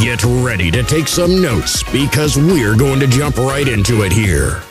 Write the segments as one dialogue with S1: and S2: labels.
S1: Get ready to take some notes because we're going to jump right into it here.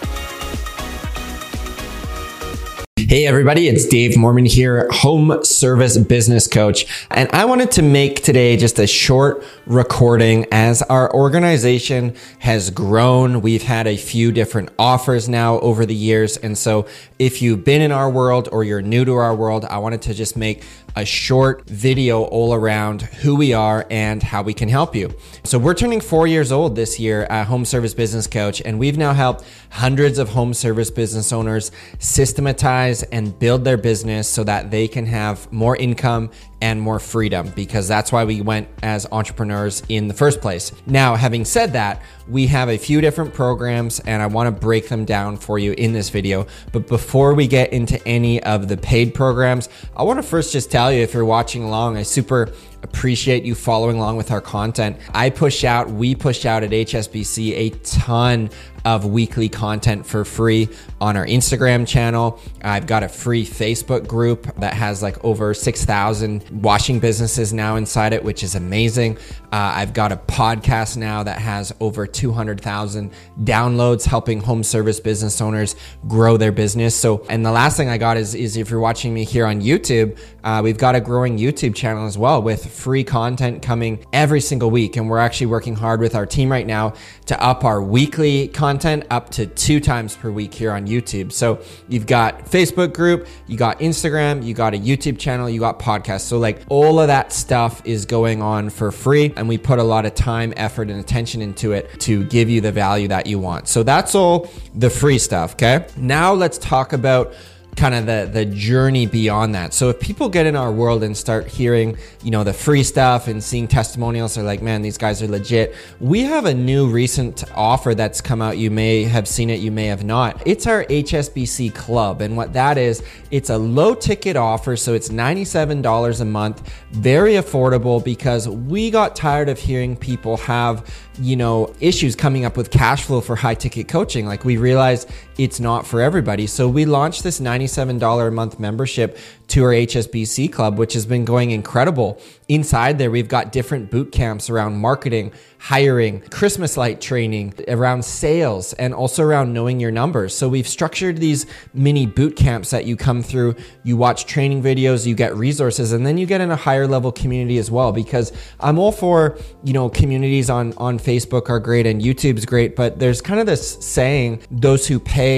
S2: Hey, everybody, it's Dave Moerman here, home service business coach. And I wanted to make today just a short recording as our organization has grown. We've had a few different offers now over the years. And so if you've been in our world or you're new to our world, I wanted to just make a short video all around who we are and how we can help you. So we're turning four years old this year at Home Service Business Coach, and we've now helped hundreds of home service business owners systematize and build their business so that they can have more income and more freedom because that's why we went as entrepreneurs in the first place. Now, having said that, we have a few different programs and I want to break them down for you in this video. But before we get into any of the paid programs, I want to first just tell if you're watching along, I super appreciate you following along with our content. I push out, we push out at HSBC a ton of weekly content for free on our Instagram channel. I've got a free Facebook group that has like over 6,000 washing businesses now inside it, which is amazing. Uh, I've got a podcast now that has over 200,000 downloads helping home service business owners grow their business. So, and the last thing I got is, is if you're watching me here on YouTube, uh, we've got a growing YouTube channel as well with free content coming every single week. And we're actually working hard with our team right now to up our weekly content up to two times per week here on YouTube. So you've got Facebook group, you got Instagram, you got a YouTube channel, you got podcasts. So like all of that stuff is going on for free. And we put a lot of time, effort, and attention into it to give you the value that you want. So that's all the free stuff. Okay. Now let's talk about kind of the the journey beyond that. So if people get in our world and start hearing, you know, the free stuff and seeing testimonials, they're like, man, these guys are legit. We have a new recent offer that's come out. You may have seen it, you may have not. It's our HSBC Club, and what that is, it's a low ticket offer, so it's $97 a month, very affordable because we got tired of hearing people have you know, issues coming up with cash flow for high ticket coaching. Like we realized it's not for everybody. So we launched this $97 a month membership to our HSBC club, which has been going incredible. Inside there, we've got different boot camps around marketing, hiring, Christmas light training, around sales, and also around knowing your numbers. So we've structured these mini boot camps that you come through, you watch training videos, you get resources, and then you get in a higher level community as well. Because I'm all for, you know, communities on, on Facebook are great and YouTube's great, but there's kind of this saying, those who pay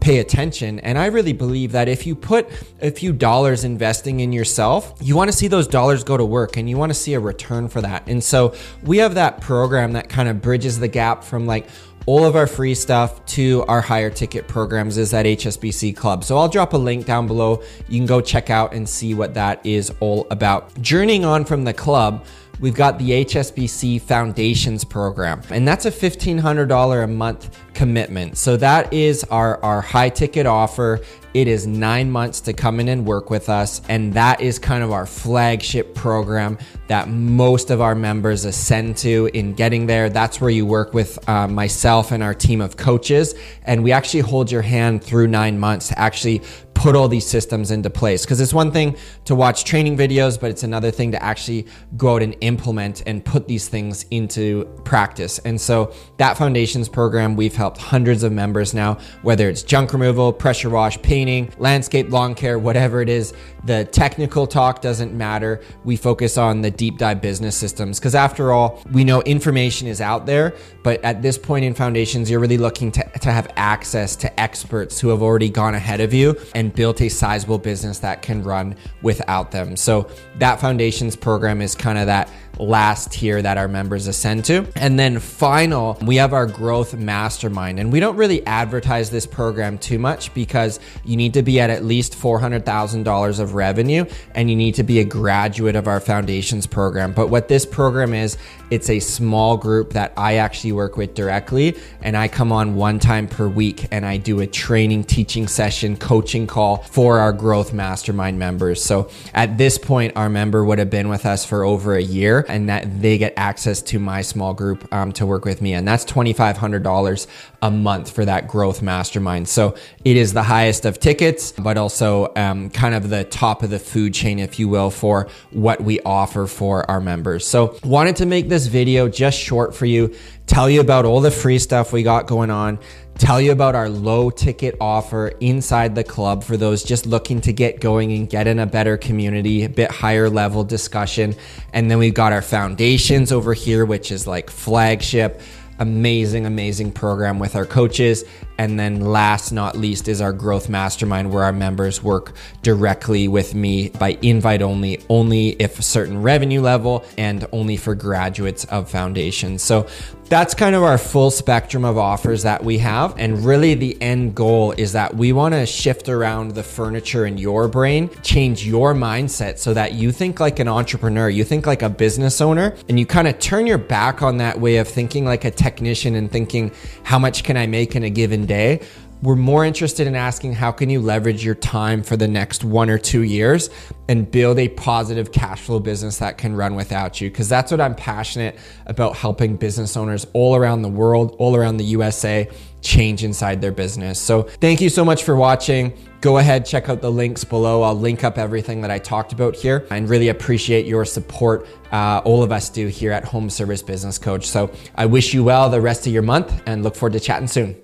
S2: pay attention. And I really believe that if you put a few dollars investing in yourself, you want to see those dollars go to work and you want to see a return for that. And so we have that program that kind of bridges the gap from like, all of our free stuff to our higher ticket programs is at HSBC Club. So I'll drop a link down below. You can go check out and see what that is all about. Journeying on from the club, we've got the HSBC Foundations program, and that's a $1,500 a month commitment. So that is our, our high ticket offer. It is nine months to come in and work with us. And that is kind of our flagship program that most of our members ascend to in getting there. That's where you work with uh, myself and our team of coaches. And we actually hold your hand through nine months to actually put all these systems into place. Because it's one thing to watch training videos, but it's another thing to actually go out and implement and put these things into practice. And so that foundations program, we've helped hundreds of members now, whether it's junk removal, pressure wash, painting, landscape lawn care, whatever it is. The technical talk doesn't matter. We focus on the deep dive business systems because after all, we know information is out there, but at this point in foundations, you're really looking to, to have access to experts who have already gone ahead of you and built a sizable business that can run without them. So that foundations program is kind of that last tier that our members ascend to. And then final, we have our growth mastermind. And we don't really advertise this program too much because you need to be at at least $400,000 of revenue and you need to be a graduate of our foundations program. But what this program is, it's a small group that I actually work with directly and I come on one time per week and I do a training, teaching session, coaching call for our growth mastermind members. So at this point, our member would have been with us for over a year and that they get access to my small group um, to work with me. And that's $2,500 a month for that growth mastermind. So it is the highest of tickets, but also um, kind of the top of the food chain, if you will, for what we offer for our members. So wanted to make this video just short for you, tell you about all the free stuff we got going on tell you about our low ticket offer inside the club for those just looking to get going and get in a better community, a bit higher level discussion. And then we've got our foundations over here, which is like flagship amazing, amazing program with our coaches. And then last not least is our growth mastermind where our members work directly with me by invite only, only if a certain revenue level and only for graduates of foundation. So that's kind of our full spectrum of offers that we have. And really, the end goal is that we want to shift around the furniture in your brain, change your mindset so that you think like an entrepreneur, you think like a business owner, and you kind of turn your back on that way of thinking like a technician and thinking, how much can I make in a given day? We're more interested in asking how can you leverage your time for the next one or two years and build a positive cash flow business that can run without you. Because that's what I'm passionate about helping business owners all around the world, all around the USA change inside their business. So thank you so much for watching. Go ahead, check out the links below. I'll link up everything that I talked about here and really appreciate your support. Uh, all of us do here at Home Service Business Coach. So I wish you well the rest of your month and look forward to chatting soon.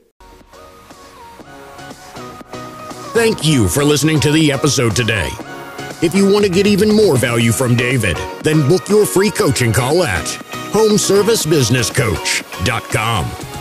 S1: Thank you for listening to the episode today. If you want to get even more value from David, then book your free coaching call at homeservicebusinesscoach.com.